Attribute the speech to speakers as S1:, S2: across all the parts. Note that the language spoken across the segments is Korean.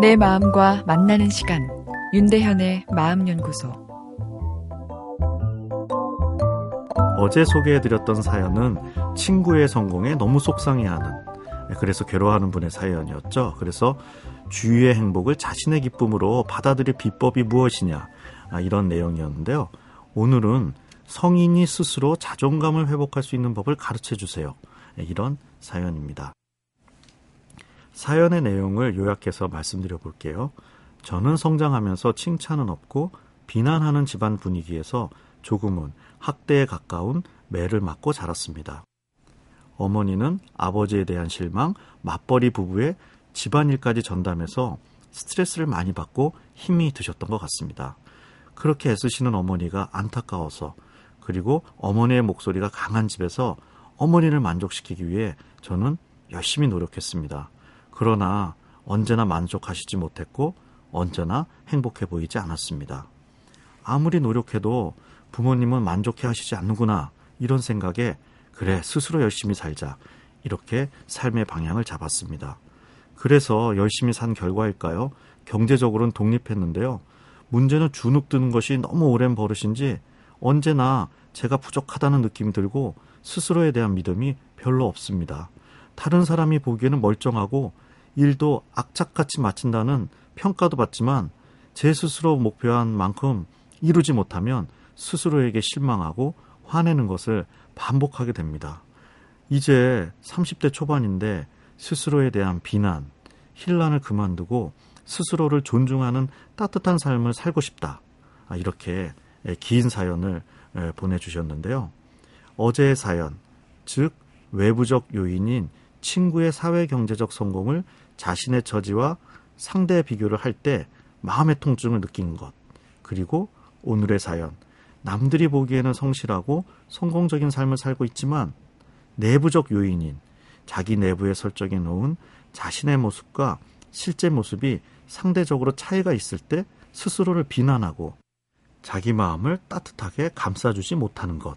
S1: 내 마음과 만나는 시간 윤대현의 마음연구소
S2: 어제 소개해드렸던 사연은 친구의 성공에 너무 속상해하는 그래서 괴로워하는 분의 사연이었죠. 그래서 주위의 행복을 자신의 기쁨으로 받아들일 비법이 무엇이냐 아, 이런 내용이었는데요. 오늘은 성인이 스스로 자존감을 회복할 수 있는 법을 가르쳐 주세요. 이런 사연입니다. 사연의 내용을 요약해서 말씀드려 볼게요. 저는 성장하면서 칭찬은 없고 비난하는 집안 분위기에서 조금은 학대에 가까운 매를 맞고 자랐습니다. 어머니는 아버지에 대한 실망, 맞벌이 부부의 집안일까지 전담해서 스트레스를 많이 받고 힘이 드셨던 것 같습니다. 그렇게 애쓰시는 어머니가 안타까워서 그리고 어머니의 목소리가 강한 집에서 어머니를 만족시키기 위해 저는 열심히 노력했습니다. 그러나 언제나 만족하시지 못했고 언제나 행복해 보이지 않았습니다. 아무리 노력해도 부모님은 만족해 하시지 않는구나 이런 생각에 그래 스스로 열심히 살자 이렇게 삶의 방향을 잡았습니다. 그래서 열심히 산 결과일까요? 경제적으로는 독립했는데요. 문제는 주눅 드는 것이 너무 오랜 버릇인지 언제나 제가 부족하다는 느낌이 들고 스스로에 대한 믿음이 별로 없습니다. 다른 사람이 보기에는 멀쩡하고 일도 악착같이 마친다는 평가도 받지만 제 스스로 목표한 만큼 이루지 못하면 스스로에게 실망하고 화내는 것을 반복하게 됩니다. 이제 30대 초반인데 스스로에 대한 비난, 힐난을 그만두고 스스로를 존중하는 따뜻한 삶을 살고 싶다. 아, 이렇게 긴 사연을 보내주셨는데요. 어제의 사연, 즉 외부적 요인인 친구의 사회 경제적 성공을 자신의 처지와 상대 비교를 할 때 마음의 통증을 느낀 것. 그리고 오늘의 사연, 남들이 보기에는 성실하고 성공적인 삶을 살고 있지만 내부적 요인인 자기 내부에 설정해 놓은 자신의 모습과 실제 모습이 상대적으로 차이가 있을 때 스스로를 비난하고 자기 마음을 따뜻하게 감싸주지 못하는 것.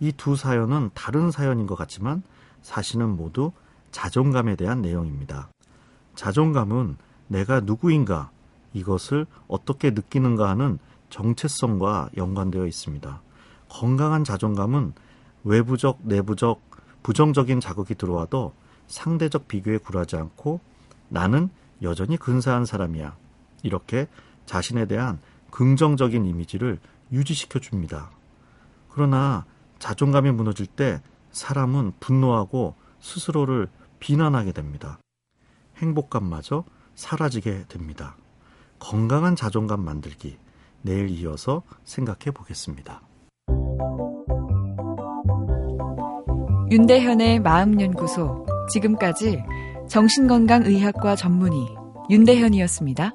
S2: 이 두 사연은 다른 사연인 것 같지만 사실은 모두 자존감에 대한 내용입니다. 자존감은 내가 누구인가 이것을 어떻게 느끼는가 하는 정체성과 연관되어 있습니다. 건강한 자존감은 외부적, 내부적, 부정적인 자극이 들어와도 상대적 비교에 굴하지 않고 나는 여전히 근사한 사람이야. 이렇게 자신에 대한 긍정적인 이미지를 유지시켜 줍니다. 그러나 자존감이 무너질 때 사람은 분노하고 스스로를 비난하게 됩니다. 행복감마저 사라지게 됩니다. 건강한 자존감 만들기. 내일 이어서 생각해 보겠습니다.
S1: 윤대현의 마음연구소. 지금까지 정신건강의학과 전문의 윤대현이었습니다.